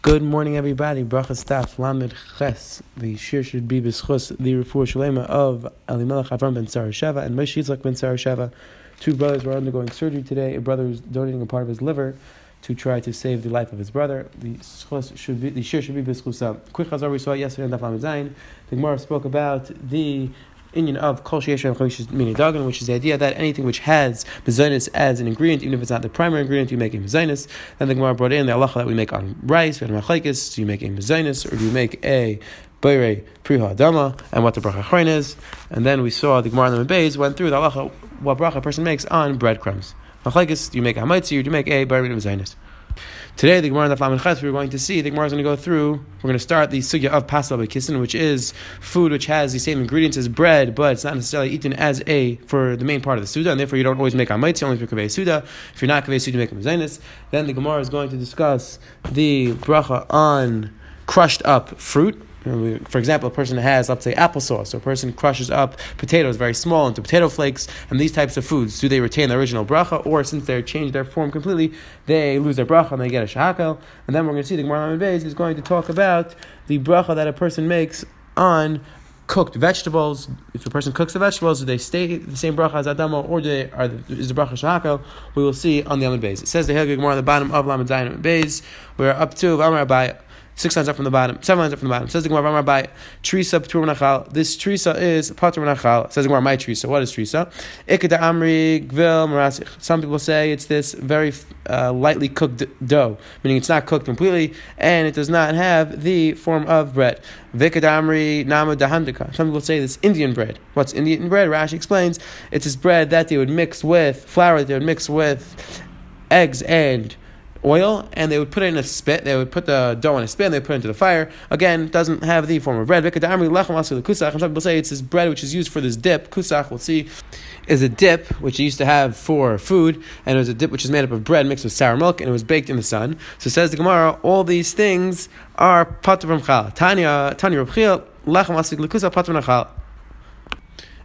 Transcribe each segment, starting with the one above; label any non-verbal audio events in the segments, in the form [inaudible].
Good morning, everybody. Bracha staff Lamed Ches. The shir should be b'schus the refuah shalema of Elimelech Avram ben Sarah Sheva and Moshe Yitzchak ben Sarah Sheva. Two brothers were undergoing surgery today. A brother was donating a part of his liver to try to save the life of his brother. The schus should be the shir should be b'schusa. Quick chazar we saw yesterday in Daf Zayin. The Gemara spoke about the Indian of kol sheyesh mini dagan, which is the idea that anything which has mezainis as an ingredient, even if it's not the primary ingredient, you make a mezainis. Then the Gemara brought in the halacha that we make on rice, we had do you make a mezainis or do you make a Beire Priha Adama, and what the bracha chrein is. And then we saw the Gemara in the Beis went through the halacha, what bracha a person makes on breadcrumbs. Machlekes, do you make a or do you make a Beire Mezainis? Today, the Gemara in the Ches, we're going to see, the Gemara is going to go through, we're going to start the sugya of pasal bekisin, which is food which has the same ingredients as bread, but it's not necessarily eaten as a, for the main part of the suda, and therefore you don't always make amaitzi, only for kaveh suda. If you're not kaveh suda, make a mezainis. Then the Gemara is going to discuss the bracha on crushed up fruit, for example, a person has, let's say, applesauce, or a person crushes up potatoes very small into potato flakes, and these types of foods, do they retain the original bracha, or since they're changed their form completely, they lose their bracha and they get a shahakel? And then we're going to see the Gemara Beis is going to talk about the bracha that a person makes on cooked vegetables. If a person cooks the vegetables, do they stay the same bracha as Adamo, or do they, are is the bracha shahakel? We will see on the Amid Beis. It says the Hilgig Gemara on the bottom of Lamed Zayin Beis. We're up to Amar by six lines up from the bottom, seven lines up from the bottom. Says the Gemara, by Trisa Ptur Nachal. This Trisa is Patur Nachal. Says the Gemara, my Trisa. What is Trisa? Ikeda Amri Gvil Marasich. Some people say it's this very uh, lightly cooked dough, meaning it's not cooked completely and it does not have the form of bread. Vikadamri Nama Dahandika. Some people say this Indian bread. What's Indian bread? Rashi explains it's this bread that they would mix with flour, that they would mix with eggs and oil and they would put it in a spit. They would put the dough in a spit and they put it into the fire. Again, doesn't have the form of bread. Some people say it's this bread which is used for this dip. Kusach, we'll see, is a dip which you used to have for food, and it was a dip which is made up of bread mixed with sour milk, and it was baked in the sun. So says the Gemara, all these things are pat chal. Tanya, Tanya Rabchil, lechem asik lekusa pat from chal.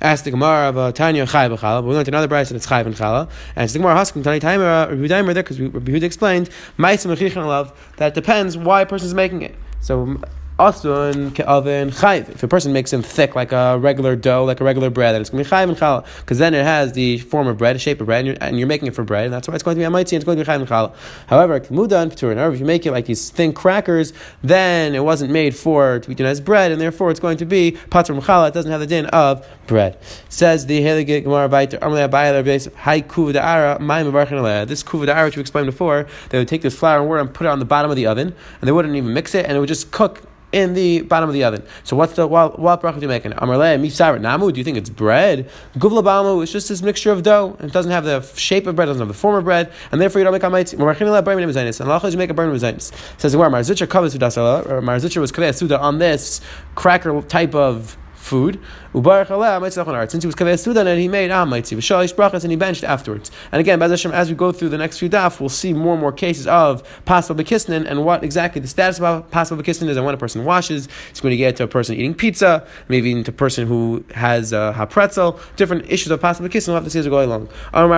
Ask the Gemara of uh, Tanya Chai b'chala, but we learned another brayse and it's Chai b'chala. And it's the Gemara Haskim Tani Taimer Rabbi Daimer there because Rabbi Huda explained Ma'asim Mechichan love that depends why a person is making it. So Asdun ke'avin chayv. If a person makes them thick like a regular dough, like a regular bread, then it's going to be chayv and challah. Because then it has the form of bread, shape of bread, and you're, and you're, making it for bread, and that's why it's going to be amaitzi and it's going to be chayv and challah. However, kemudan p'turin, or if you make it like these thin crackers, then it wasn't made for to be eaten as bread, and therefore it's going to be patr challah. It doesn't have the din of bread. Says the Heilige Gemara Baiter, Amalei Abayah, base Hai Kuv Da'ara, Mayim Avarchan This Kuv Da'ara, which we explained before, they would take this flour and water and put it on the bottom of the oven, and they wouldn't even mix it, and it would just cook in the bottom of the oven. So what's the what, what bracha do you make? Amarle namu. Do you think it's bread? Guvla is just this mixture of dough. It doesn't have the shape of bread. Doesn't have the form of bread, and therefore you don't make amaitzi. And Allah you make a mezainis. Says where Marzicha covers. Marzicha was suda on this cracker type of food. Since he was kaveh sudan and he made ah maitzi v'shalish brachas and he benched afterwards. And again, as we go through the next few daf, we'll see more and more cases of pasal bekisnin and what exactly the status of pasal bekisnin is and when a person washes. It's going to get to a person eating pizza, maybe even to a person who has uh, hapretzel. Different issues of pasal bekisnin. We'll have to see as we go along. And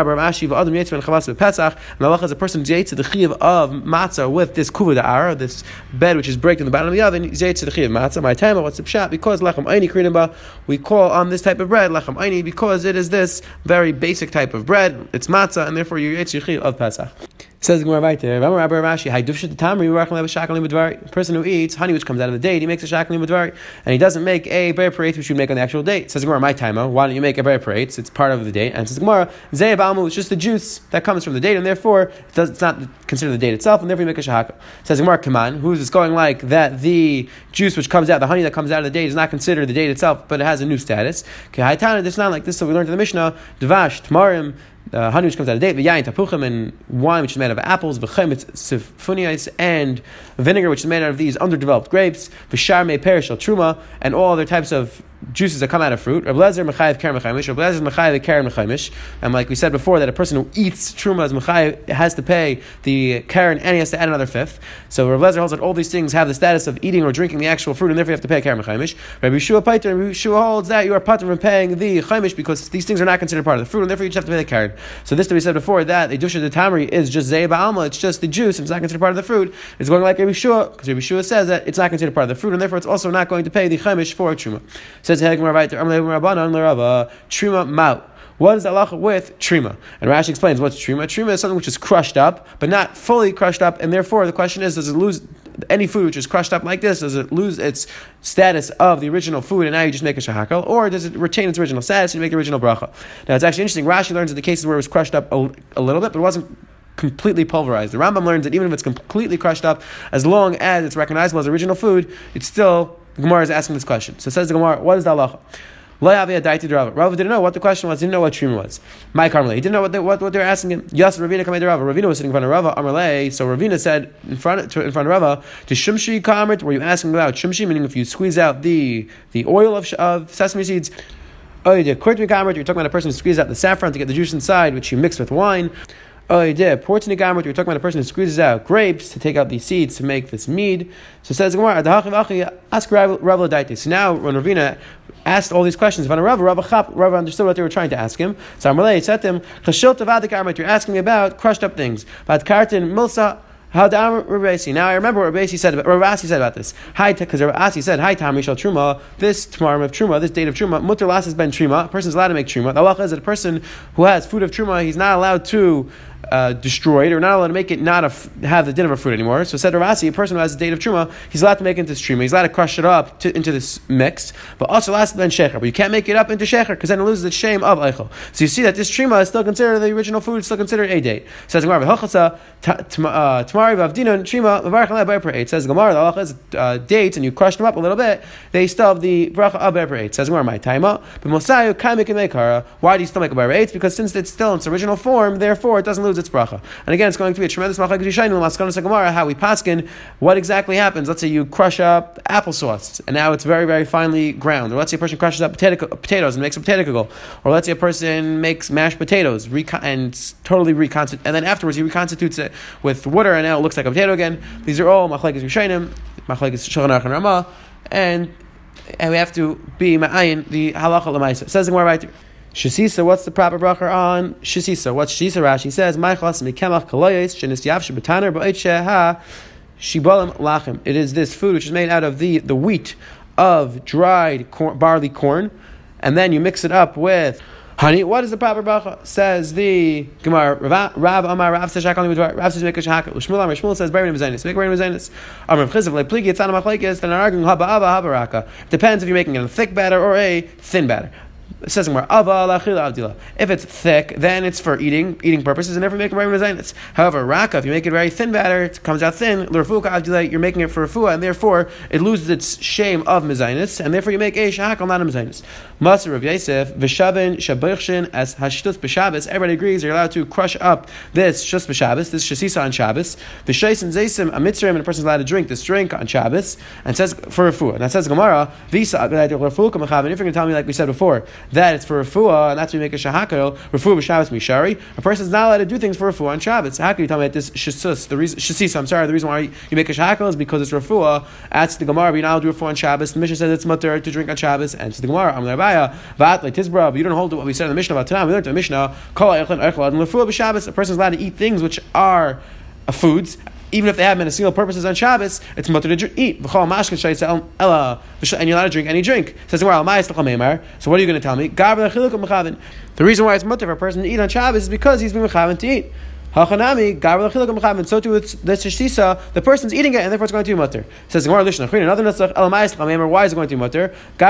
Allah has a person yates the chiv of matzah with this kuva da'ara, this bed which is breaking in the bottom of the oven. Yates the chiv matzah. My time, what's the pshat? Because lechem aini krinim we call on this type of bread lechem aini because it is this very basic type of bread. It's matzah, and therefore you eat yichil of Pesach. Says the Gemara right there. A person who eats honey which comes out of the date, he makes a shaklim b'dvari, and he doesn't make a ber parade which you make on the actual date. Says the Gemara, my timer, why don't you make a ber parade? It's part of the date. And says the Gemara, zeyabamu is just the juice that comes from the date, and therefore it does, it's not considered the date itself, and therefore you make a shahaka. Says the Gemara, kaman, who is this going like that? The juice which comes out, the honey that comes out of the date, is not considered the date itself, but it has a new status. Okay, it's not like this. So we learned in the Mishnah, dvash, tamarim uh, honey which comes out of date, yain tapuchim, and wine which is made out of apples, v'chemitz sifuniais, and vinegar which is made out of these underdeveloped grapes, v'shar me perishal truma, and all other types of juices that come out of fruit. Rabbi Lezer mechayev karen mechaimish. Rabbi Lezer mechayev karen. And like we said before, that a person who eats truma as mechayev has to pay the karen and he has to add another fifth. So Rabbi Lezer holds that all these things have the status of eating or drinking the actual fruit, and therefore you have to pay a karen mechaimish. Rabbi Yeshua Paiter, Rabbi Yeshua holds that you are pater from paying the chaimish because these things are not considered part of the fruit, and therefore you just have to pay the karen. So this that we said before that the dusha the tamri is just zeh ba'alma, it's just the juice, it's not considered part of the fruit. It's going like Rabbi Yeshua because Rabbi Yeshua says that it's not considered part of the fruit, and therefore it's also not going to pay the chaimish for truma. Says Trima Maut. What is the halacha with trima? And Rashi explains what's trima. Trima is something which is crushed up, but not fully crushed up, and therefore the question is, does it lose any food which is crushed up like this? Does it lose its status of the original food, and now you just make a shahakal, or does it retain its original status and you make the original bracha? Now it's actually interesting. Rashi learns in the cases where it was crushed up a, a little bit, but it wasn't completely pulverized. The Rambam learns that even if it's completely crushed up, as long as it's recognizable as original food, it's still the Gemara is asking this question. So says the Gemara, what is the halacha? Rava didn't know what the question was. Didn't know what trima was. My Carmel, he didn't know what they, what, what they were asking him. Yes, Ravina came to Rava. Ravina was sitting in front of Rava. Amarle. So Ravina said in front in front of Rava, "To shumshi kamrit." Were you asking about shumshi? Meaning, if you squeeze out the the oil of, of sesame seeds. Oh, you did. You're talking about a person who squeezes out the saffron to get the juice inside, which you mix with wine. Oh, you did. Portini Gamrit, we're talking about a person who squeezes out grapes to take out the seeds to make this mead. So says Gemara, ask Rav So now when Ravina asked all these questions, Rav Rav understood what they were trying to ask him. So Amalei said to him, You're asking me about crushed up things. But Kartin Milsa how Rabasi. Now I remember what Rabasi said. About, Rabasi said about this. Hi, because Rabasi said, "Hi, Tam Rishal Truma. This tomorrow of Truma, this date of Truma, Mutter Las has been Truma. A person's allowed to make Truma. The halacha is that a person who has food of Truma, he's not allowed to uh, destroyed or not allowed to make it not a, have the din of a fruit anymore. So said Ravasi, a person who has a date of truma, he's allowed to make it into truma. He's allowed to crush it up to, into this mix, but also last then shecher. But you can't make it up into shecher because then it loses the shame of eichel. So you see that this truma is still considered the original food, still considered a date. Says Gemara, uh, Tamari v'avdina trima It says Gemara, the halacha is uh, dates, and you crush them up a little bit. They still have the bracha of It Says Gemara, my taima, but Mosayu make a Why do you still make a ber Because since it's still in its original form, therefore it doesn't lose its bracha. And again, it's going to be a tremendous machlekes how we paskin what exactly happens. Let's say you crush up applesauce and now it's very very finely ground, or let's say a person crushes up potato, potatoes and makes a potato kugel, or let's say a person makes mashed potatoes and totally reconstitute, and then afterwards he reconstitutes it with water and now it looks like a potato again. These are all machlekes yishayim, machlekes shulchan and Ramah, and and we have to be ma'ayin the halacha l'maisa. Says the Gemara right. Shasisa, what's the proper bracha on Shasisa? What's Shasisa? Rashi says, "Ma'achlas mikemach kaloyes shenis yav shebetaner ba'it shibalim lachim." It is this food which is made out of the the wheat of dried corn, barley corn, and then you mix it up with honey. What is the proper bracha? Says the Gemara. Rav Amar Rav says Shakal Rav says make a shakal. Shmuel Amar Shmuel says Berin Mezainis. Make Berin Mezainis. Amar Chizav Lepligi Yitzana Machlekes. Then arguing Haba Ava Habaraka. Depends if you're making it a thick batter or a thin batter. It says more If it's thick, then it's for eating eating purposes, and never make it right with However, raka, if you make it very thin batter, it comes out thin. You're making it for refuah, and therefore it loses its shame of mezainis, and therefore you make a shahakal not a mezainis. Maser of Yosef v'shavin shabichshin as hashtus b'Shabbos. Everybody agrees you're allowed to crush up this shus b'Shabbos, this shasisa on Shabbos. V'shais and zaysim a mitzvah, and a person's allowed to drink this drink on Shabbos, and says for refuah. And that says Gemara visa. If you're going to tell me like we said before that it's for refuah, and that's you make a shahakal, refuah b'Shabbos mishari. A person's not allowed to do things for refuah on Shabbos. How can you tell me that this shasus, the reason, I'm sorry, the reason why you make a shahakal is because it's refuah. That's the Gemara, you're not allowed to do refuah on Shabbos. The Mishnah says it's mutter to drink on Shabbos, and it's the Gemara, I'm Rabaya, vat tizbra, but you don't hold to what we said in the Mishnah about tonight. We learned in the Mishnah, kol eichlin eichlad, and refuah b'Shabbos, a person's allowed to eat things which are uh, foods, even if they have medicinal purposes on Shabbos, it's mutter to eat. Uh, and you're allowed to drink any drink. Says So what are you going to tell me? The reason why it's mutter for a person to eat on Shabbos is because he's been mechavan to eat. Hachanami, and so too with the shishisa, the person's eating it and therefore it's going to be mutter. Says Gemara Lishna another Nasach Elamayis Chamemer, why is it going to be mutter? The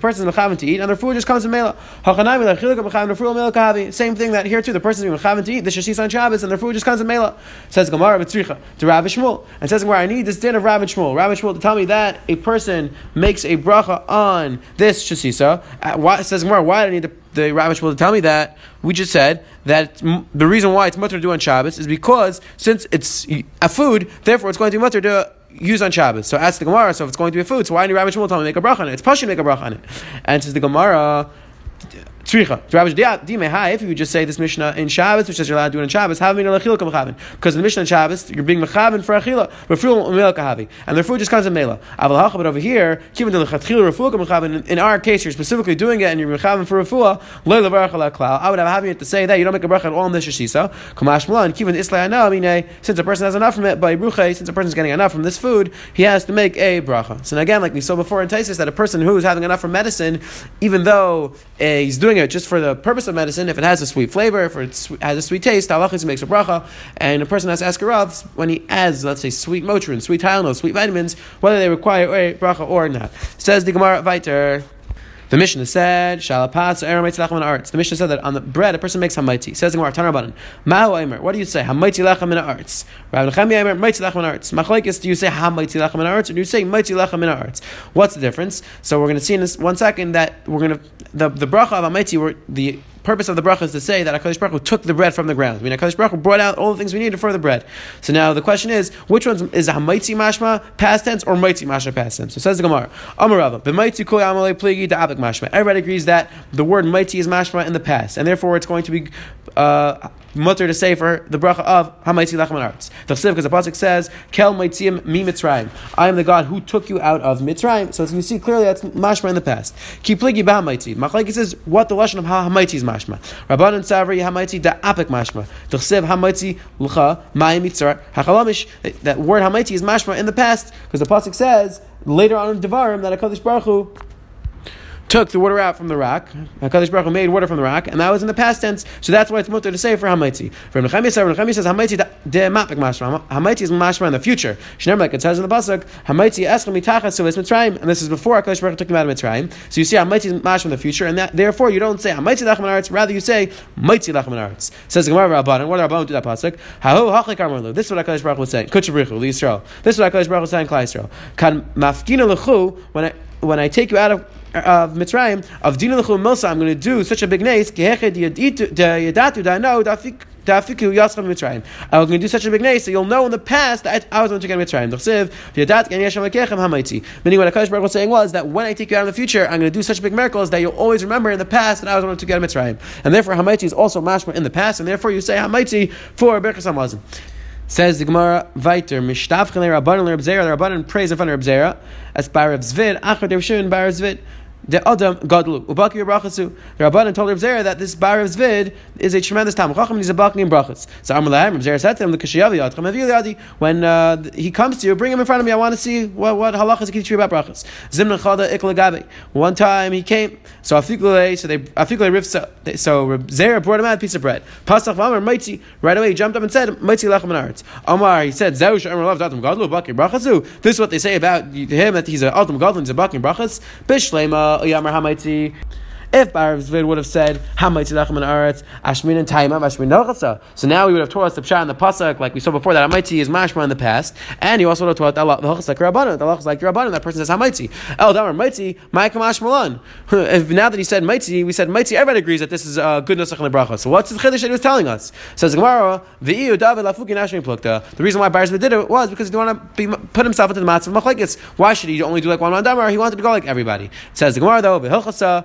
person is mechavan to eat and the food just comes in mela. Hachanami lachiluk mechavan, Same thing that here too, the person is mechavan to eat the shishisa on Shabbos and their food just comes in mela. Says Gemara Vitzricha to Rav Shmuel and says Gemara, I need this din of Rav Shmuel. Rav Shmuel to tell me that a person makes a bracha on this shishisa. Uh, says Gemara, why do I need to the Rabbi to tell me that we just said that the reason why it's mutter to do on Shabbos is because since it's a food, therefore it's going to be mutter to used on Shabbos. So ask the Gemara. So if it's going to be a food, so why didn't Rabbi Shmuel tell me make a bracha on it? It's pushing make a bracha on it. And says the Gemara. Tzricha. If you just say this Mishnah in Shabbos, which says you're allowed to do it in Shabbos, have because in the Mishnah in Shabbos, you're being mechaven for achila, and the food just comes in mela. But over here, in our case, you're specifically doing it and you're mechaven for refuah. I would have having it to say that you don't make a bracha at all in this shisa. Since a person has enough from it, by bruche, since a person is getting enough from this food, he has to make a bracha. So again, like we saw before in Taisis, that a person who is having enough from medicine, even though uh, he's doing just for the purpose of medicine, if it has a sweet flavor, if it has a sweet taste, halachis makes a bracha, and a person has to ask a Rav when he adds, let's say, sweet motrin, sweet Tylenol, sweet vitamins, whether they require a bracha or not. Says the Gemara Viter. The Mishnah said, "Shalapas arts." The Mishnah said that on the bread a person makes hamaiti. Says Gemara, Tanarbanan, Ma'u Aimer. What do you say? Hamaiti lechem in arts. Rabbi Nechemi Aimer, Maiti lechem in arts. Machlekes, do you say hamaiti lechem in arts, or do you say lechem in arts? What's the difference? So we're going to see in this one second that we're going to the the bracha of hamaiti, the purpose of the bracha is to say that HaKadosh Baruch Hu took the bread from the ground. I mean, HaKadosh Baruch Hu brought out all the things we needed for the bread. So now the question is, which one is a Hamaitzi Mashma past tense or Maitzi Mashma past tense? So says the Gemara, Amarava, B'maitzi Kol Amalei Pligi Da'abik Mashma. Everybody agrees that the word Maitzi is Mashma in the past, and therefore it's going to be uh, mutter to say for the bracha of Hamaitzi Lachem Arts. because the pasuk says, "Kel Maitzim Mi Mitzrayim." I am the God who took you out of Mitzrayim. So as you see clearly, that's mashma in the past. Kipligi b'Hamaitzi. Machleki says what the lashon of Hamaitzi is mashma. Rabban and Savri Hamaitzi da apik mashma. Tachsev Hamaitzi l'cha Mayim Mitzar Hachalamish. That word Hamaitzi is mashma in the past because the pasuk says later on in Devarim that Hakadosh Baruch Hu took the water out from the rock. Uh, Hakadosh Baruch Hu made water from the rock, and that was in the past tense. So that's why it's mutter to say for hamaitzi. For Nechemi says, Nechemi says hamaitzi de mapik mashma. Hamaitzi is mashma in the future. Shneim like it says in the pasuk, hamaitzi eschem mitachas so mitzrayim, and this is before Hakadosh Baruch Hu took him out of Mitzrayim. So you see hamaitzi is mashma in the future, and that, therefore you don't say hamaitzi lachem arts, rather you say maitzi lachem arts. Says the Gemara Rabbanan. What Rabbanan do that pasuk? Hahu hachlik armalu. This is what Hakadosh Baruch Hu was saying. Kuchabrichu Yisrael. This is what Hakadosh Baruch Hu was saying. Klai Yisrael. Kan mafkina lechu when I when I take you out of of Mitzrayim, of Dina L'chum Milsa, I'm going to do such a big nace. I'm going to do such a big nace that you'll know in the past that I was going to get Mitzrayim. Meaning what Hakadosh Baruch was saying was that when I take you out in the future, I'm going to do such big miracles that you'll always remember in the past that I was going to get Mitzrayim. And therefore Hamaiti is also mashma in the past, and therefore you say Hamaiti for Berchas Hamazon. Says the Gemara, Viter, Mishtavchen Rabbanon Reb Zera, the Rabbanon praise in front of Reb Zera, as by Reb Zvid, Achad Reb Shimon by Reb Zvid the Adam Gadlu. Ubaki Brachasu. The Rabbanan told Reb Zera that this Bar of Zvid is a tremendous time. Chacham is a Baki in Brachas. So Amalaim, Reb Zera said to him, the Kashiyavi Yadcham Yadi, when uh, he comes to you, bring him in front of me. I want to see what, what halachas he can teach you about Brachas. Zimna Chada Ikla One time he came, so Afikule, so they Afikule Rivsa, so Reb Zera brought him out a piece of bread. Pasach Vamar Maitzi, right away he jumped up and said, Maitzi Lachem Aretz. Omar, he said, Zeu Shemar Lav Datam Gadlu, Baki Brachasu. This is what they say about him, that he's an Adam Gadlu, he's a Baki Brachas. Bishlema, Yamar Hamaitzi. If Bar Zvid would have said, Hamaitzi Lachem and Aretz, Ashmin and Taima, Ashmin Nochasa. So now we would have taught us the Pshat and the Pasuk, like we saw before, that Hamaitzi is Mashma in the past, and he also would have taught the Hachas like Rabbanon, the Hachas like Rabbanon, that person says Hamaitzi. El Damar Maitzi, Ma'ikam Ashmalan. [laughs] If now that he said Maitzi, we said Maitzi, everybody agrees that this is a good Nusach the Bracha. So what's the Chiddush that he was telling us? Says Gemara, V'iyu David Lafuki Ashmin Plukta. The reason why Bar Zvid did it was because he didn't want to be, put himself into the matzah of Machlekes. Why should he only do like one man Damar? He wanted to go like everybody. Says the Gemara though, V'hilchasa,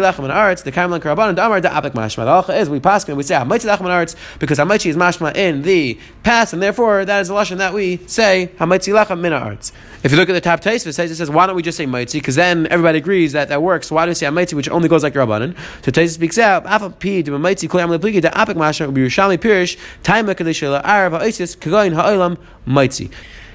Lechem and Aretz, the Kaimlan Karabanan, Damar da Apik Mashma. The halacha is we pass and we say ah, Hamaitzi Lechem and Aretz because Hamaitzi is Mashma in the past, and therefore that is the lashon that we say Hamaitzi Lechem min Aretz. If you look at the top taste, it says it says why don't we just say Maitzi? Because then everybody agrees that that works. Why do we say Hamaitzi, which only goes like Rabbanan? So Taisa speaks out Afa Pi to Maitzi Koyam Lepligi da Apik Mashma Ubi Yerushalmi Pirish Taima Kadishila Arav Ha'Isis Kagoin Ha'olam Maitzi.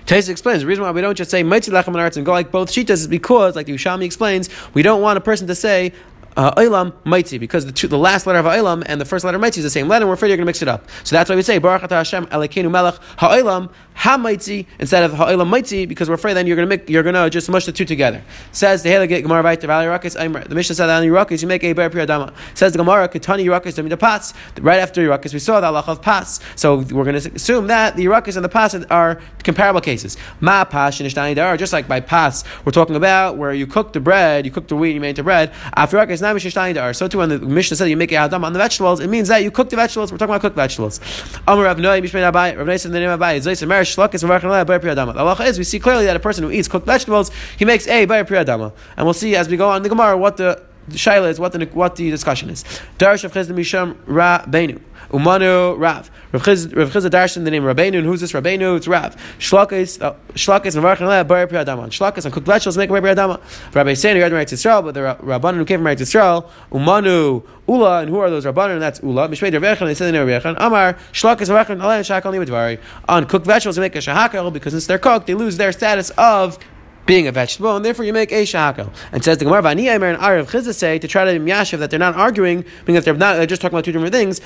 Taisa explains the reason why we don't just say Maitzi Lachem and and go like both Shitas is because, like the Ushami explains, we don't want a person to say uh, Olam Maitzi, because the, two, the last letter of Olam and the first letter of Maitzi is the same letter, and we're afraid you're going to mix it up. So that's why we say Baruch Hashem Melech Ha'olam Hamaitzi instead of Ha'olam Maitzi, because we're afraid then you're going to make you're going to just mush the two together. Says the Helig Gemara Vayit Yerakis The Mishnah said that on Yerakis you make a Ber Priyadama. Says the Gemara Katani Yerakis the Pats. Right after Yerakis we saw the Allah of Pats. So we're going to assume that the Yerakis and the Pats are comparable cases. Ma Pas and Ishtani Dar, just like by Pats we're talking about where you cook the bread, you cook the wheat, you made into bread. After Yerakis So too when the Mishnah said you make a hadam on the vegetables, it means that you cook the vegetables. We're talking about cooked vegetables. Amar Rav Noy Mishmei Abai Rav Noy said the name of Abai Zoyis The is we see clearly that a person who eats cooked vegetables he makes a Bar Priyadama, and we'll see as we go on the Gemara what the shaila is what the what the discussion is. Darash of Chizda Misham Ra Benu. Umanu Rav. Rav Chizda darshan the name Rabbeinu. And who's this Rabbeinu? It's Rav. Shlakis, uh, and Varchan Leh, Bar. Shlakis and cooked vegetables make Bar Priyadama. Rabbi Sain, who had Eretz Yisrael, but the Rabbanan who came from Eretz Yisrael, Umanu, Ula, and who are those Rabbanan? And that's Ula. Mishmei Dervechan, they said the name Dervechan. Amar, Shlakis, Varchan Leh, Shakal Nimitvari. On cooked vegetables, make a Shahakal because since they're cooked, they lose their status of being a vegetable, and therefore you make a shakel. And says the Gemara, Vani Eimer and Arav Chizah say to try to yashiv that they're not arguing, because they're not they're just talking about two different things.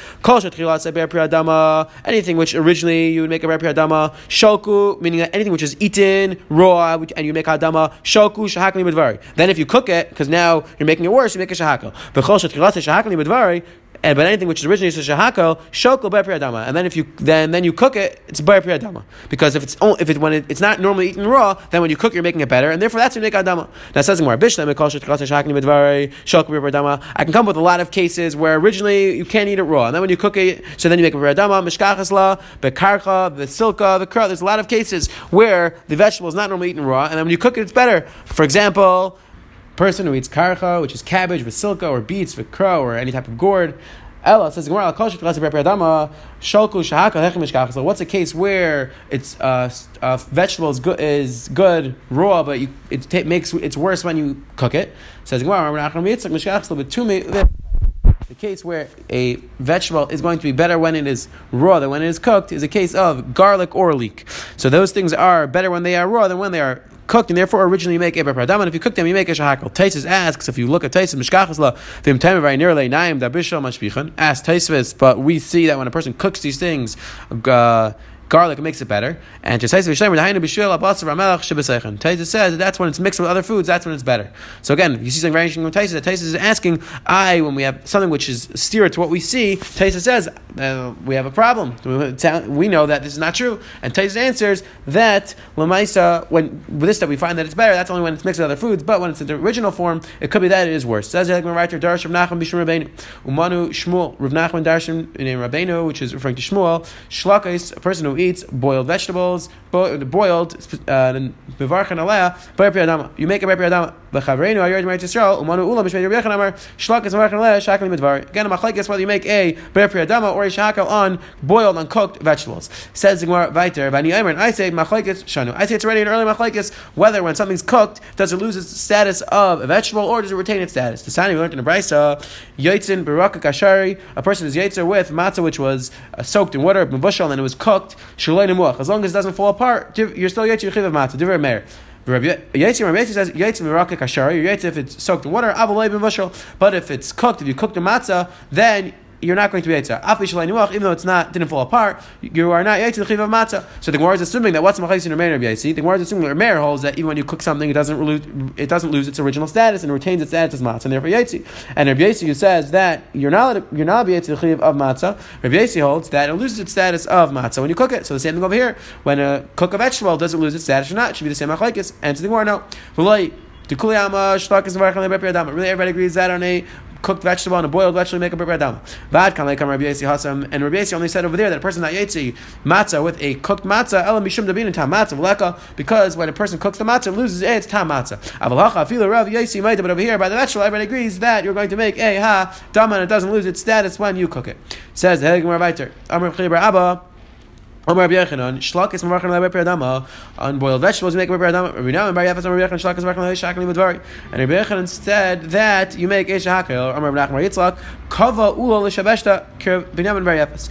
Anything which originally you would make a ber adama, shoku, meaning anything which is eaten raw, and you make adama, shoku shahakli midvari. Then if you cook it, because now you're making it worse, you make a shakel. But and but anything which is originally shahako, shoko bar adama, and then if you then then you cook it, it's bar adama. Because if it's if it when it, it's not normally eaten raw, then when you cook, you're making it better, and therefore that's when you make adama. Now says more bishlam adama. I can come with a lot of cases where originally you can't eat it raw, and then when you cook it, so then you make a bar adama, mishkachasla, bekarcha, the silka, the. There's a lot of cases where the vegetable is not normally eaten raw, and then when you cook it, it's better. For example person who eats karcha, which is cabbage, vasilka, or beets, vikra, or any type of gourd. Ella says So what's a case where it's uh, uh, vegetable is good, is good raw, but you, it t- makes it's worse when you cook it? Says the case where a vegetable is going to be better when it is raw than when it is cooked is a case of garlic or leek. So those things are better when they are raw than when they are cooked, and therefore originally you make Eber Pradam, and if you cook them, you make a Shahakal. Taisis asks, if you look at Taisis, Mishkachasla, Vim very nearly Naim Dabishal Mashpichan, ask Taisis, but we see that when a person cooks these things, uh, garlic makes it better. And Taisa says that that's when it's mixed with other foods, that's when it's better. So again, you see something interesting from Taisa, that is asking, I, when we have something which is steer to what we see, Taisa says, uh, we have a problem. We know that this is not true. And Taisa answers that Lamaisa, when with this that we find that it's better, that's only when it's mixed with other foods, but when it's in the original form, it could be that it is worse. Says the writer, Darsh Nachman Bishum Rabbeinu. Umanu Shmuel, Rav Nachman Darshan in Rabbeinu, which is referring to Shmuel, Shlakais, a person who eats boiled vegetables, boiled, uh. You make a ber adama. V'chavreinu ayord merit Yisrael, umanu ulam b'shmei Rebbe Amar, shlak is bevarchan alea, shakli midvar. Again, a machlekes whether you make a ber adama or a shakal on boiled, uncooked vegetables. Says the Gemara Viter, Vani and I say machlekes shanu. I say it's already an early machlekes whether when something's cooked does it lose its status of a vegetable or does it retain its status. The sign we learned in the Brisa, Yitzin baraka kashari, a person is yitzer with matzah which was uh, soaked in water, bushel, and it was cooked. As long as it doesn't fall apart, you're still Yaitzi Chiv of Matzah. Divrei Meir. Yaitzi says Yaitzi Miraka Kashari. Yaitzi if it's soaked in water, Ben But if it's cooked, if you cook the matzah, then you're not going to be Yitzhak. Even though it's not didn't fall apart, you are not Yitzhak the of matzah. So the Gemara is assuming that what's Machais in Rameir of Yaitzi? The Gemara is assuming that Rameir holds that even when you cook something, it doesn't lose it doesn't lose its original status and retains its status as matzah, and therefore Yaitzi. And Rabbi who says that you're not you're not Yitzhak the of matzah. Rabbi Yaitzi holds that it loses its status of matzah when you cook it. So the same thing over here. When a cook a vegetable doesn't lose its status or not, it should be the same Machlaikis. And to the Gemara, no. Really, everybody agrees that on a cooked vegetable and a boiled vegetable make a bread dam. Vad kan come Rabbi Yossi Hasam and Rabbi Yossi only said over there that a person not yetzi matzah with a cooked matzah elam mishum dabin tam matzah v'leka because when a person cooks the matzah loses its tam matzah. Avalacha afilu Rav Yossi might but over here by the vegetable everybody agrees that you're going to make a ha dam and it doesn't lose its status when you cook it. Says the Hegmar Viter Amr Abba. Omar Rabbi Yechanan, shlak is marachan leber peradama. On boiled vegetables, you make a peradama. Rabbi Now, Bar Yafas, Rabbi Yechanan, shlak is marachan leber shakli midvari. And Rabbi Yechanan said that you make esha hakel. Omar Rabbi Nachman Yitzlak, kava ula l'shabeshta Binyamin Bar Yafas.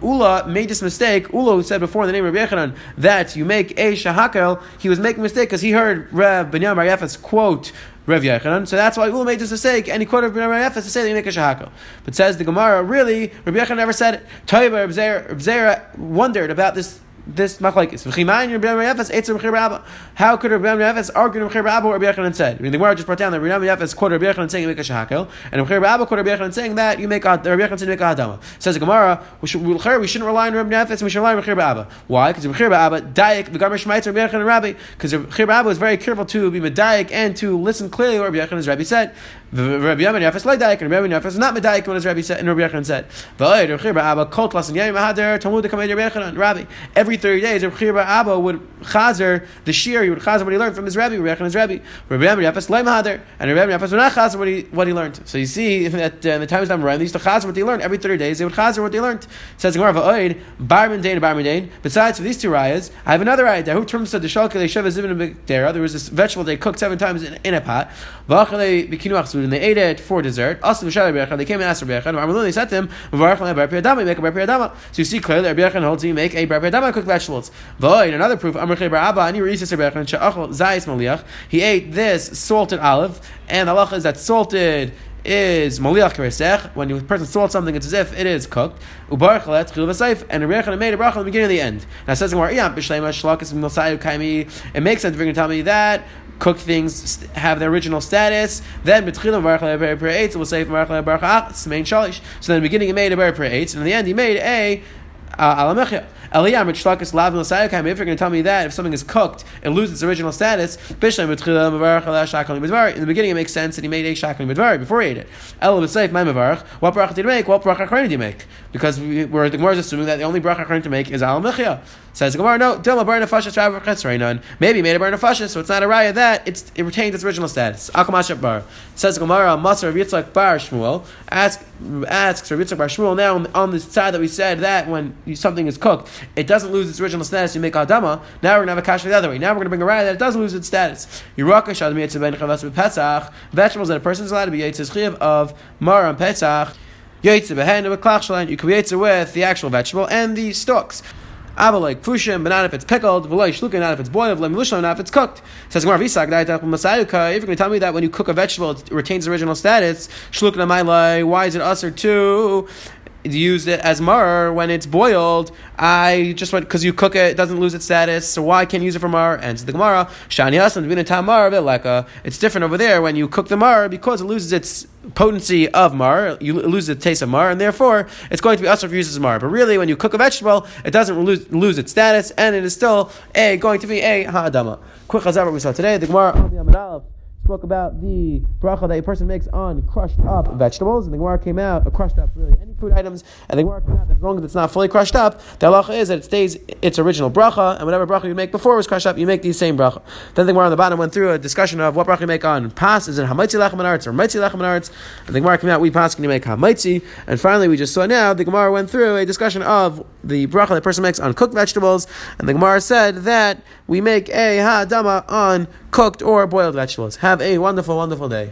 Ula made this mistake. Ula, said before in the name of Rabbi Yechanan that you make esha hakel, he was making a mistake because he heard Reb Binyamin Bar Yafas quote Rav Yechanan. So that's why Ula made this mistake, and he quoted Rav Yefes to say that you make a shahako. But says the Gemara, really, Rabbi Yechanan never said it. Toiba Reb Zera wondered about this this machlekes. How could Rabbi Yefes argue Rabbi Abba or Rabbi Yochanan said? I mean, the Gemara just brought down that Rabbi Yefes quoted Rabbi Yochanan saying you make a shakel, and Rabbi Abba quoted Rabbi Yochanan saying that you make a Rabbi Yochanan saying you make a hadama. Says the Gemara, we, should, we shouldn't rely on Rabbi Yefes, we should rely on Rabbi Abba. Why? Because Rabbi Abba daik the Gemara Shemaitz Rabbi Yochanan Rabbi. Because Rabbi Abba was very careful to be medayik and to listen clearly what Rabbi Yochanan's Rabbi said. Rabbi Yamin like daik, and Rabbi Yafes is not medayik when his Rabbi said and Rabbi Yochanan said. Every thirty days, Rabbi Abba would chazer the shir. He would chazer what he learned from his Rabbi, Rabbi Yochanan's Rabbi. Rabbi Yamin Yafes like mahader, and Rabbi Yafes would not chazer what he what he learned. So you see that uh, in the times of Ryan, they used to chazer what they learned every thirty days. They would chazer what they learned. It says Gemara va'oid barman dain barman dain. Besides for these two rayas, I have another raya. Who terms said the shalka they sheva zivin There was this vegetable they cooked seven times in, in a pot. And they ate it for dessert. Also, they came and asked Rabbi Yechon. They said to him, make a bar So you see clearly Rabbi Yechon holds you make a bar cook vegetables. Void, another proof, he ate this salted olive, and the halacha is that salted is maliach keresech. When a person salts something, it's as if it is cooked. Ubarach let chil v'seif, and a rechan made a bracha in the beginning and the end. Now it says in yeah, b'shleima shlakas milsayu kaimi. It makes sense you're going to tell me that cooked things have their original status. Then betchilim baruch le'ber will say baruch le'ber shalish. So then the beginning he made a ber and in the end he made a uh, alamechia. Eliyam Ritzlakas Lav If you're going to tell me that if something is cooked, it loses its original status. In the beginning, it makes sense that he made a shakli midvar before he ate it. El B'Seif My Mavarach. What bracha did he make? What bracha did he make? Because we, we're the Gemara is assuming that the only bracha to make is al mechia. Says Gemara, no, Dilma bar chetzreinon. Maybe made a bar nefashis, so it's not a raya that it's, it retains its original status. Akamash bar. Says Gemara, Masar Yitzchak bar Shmuel. Ask asks Rav Yitzchak bar Shmuel. Now on, on the side that we said that when something is cooked, it doesn't lose its original status. You make adama. Now we're gonna have a kasha the other way. Now we're gonna bring a raya that it doesn't lose its status. Vegetables that a person is allowed to be yitzchak of mar on Pesach. Yaitze behen with klach You can be with the actual vegetable and the stalks. Ava like fushim, but not if it's pickled, v'loy shlukin, not if it's boiled, v'loy milushim, not if it's cooked. Says Gemara Visak, if you're going to tell me that when you cook a vegetable, it retains original status, shlukin amaylai, why is it us usher too? use it as mar when it's boiled. I just went because you cook it, it doesn't lose its status. So why can't you use it for mar? And the Gemara, shani asan. It's different over there when you cook the mar because it loses its potency of mar. You lose the taste of mar, and therefore it's going to be usher for use as mar. But really, when you cook a vegetable, it doesn't lose, lose its status, and it is still a going to be a ha'adama. Quick chazar we saw today. The Gemara the spoke about the bracha that a person makes on crushed up vegetables, and the Gemara came out, a crushed up really any food items, and the Gemara came out as long as it's not fully crushed up, the halacha is that it stays its original bracha, and whatever bracha you make before was crushed up, you make the same bracha. Then the Gemara on the bottom went through a discussion of what bracha you make on pas, is it hamaitzi arts or maitzi lechem arts, and the Gemara came out, we pas can you make hamaitzi, and finally we just saw now, the Gemara went through a discussion of the bracha that person makes on cooked vegetables, and the Gemara said that we make a ha'adama on cooked or boiled vegetables. Have a wonderful, wonderful day.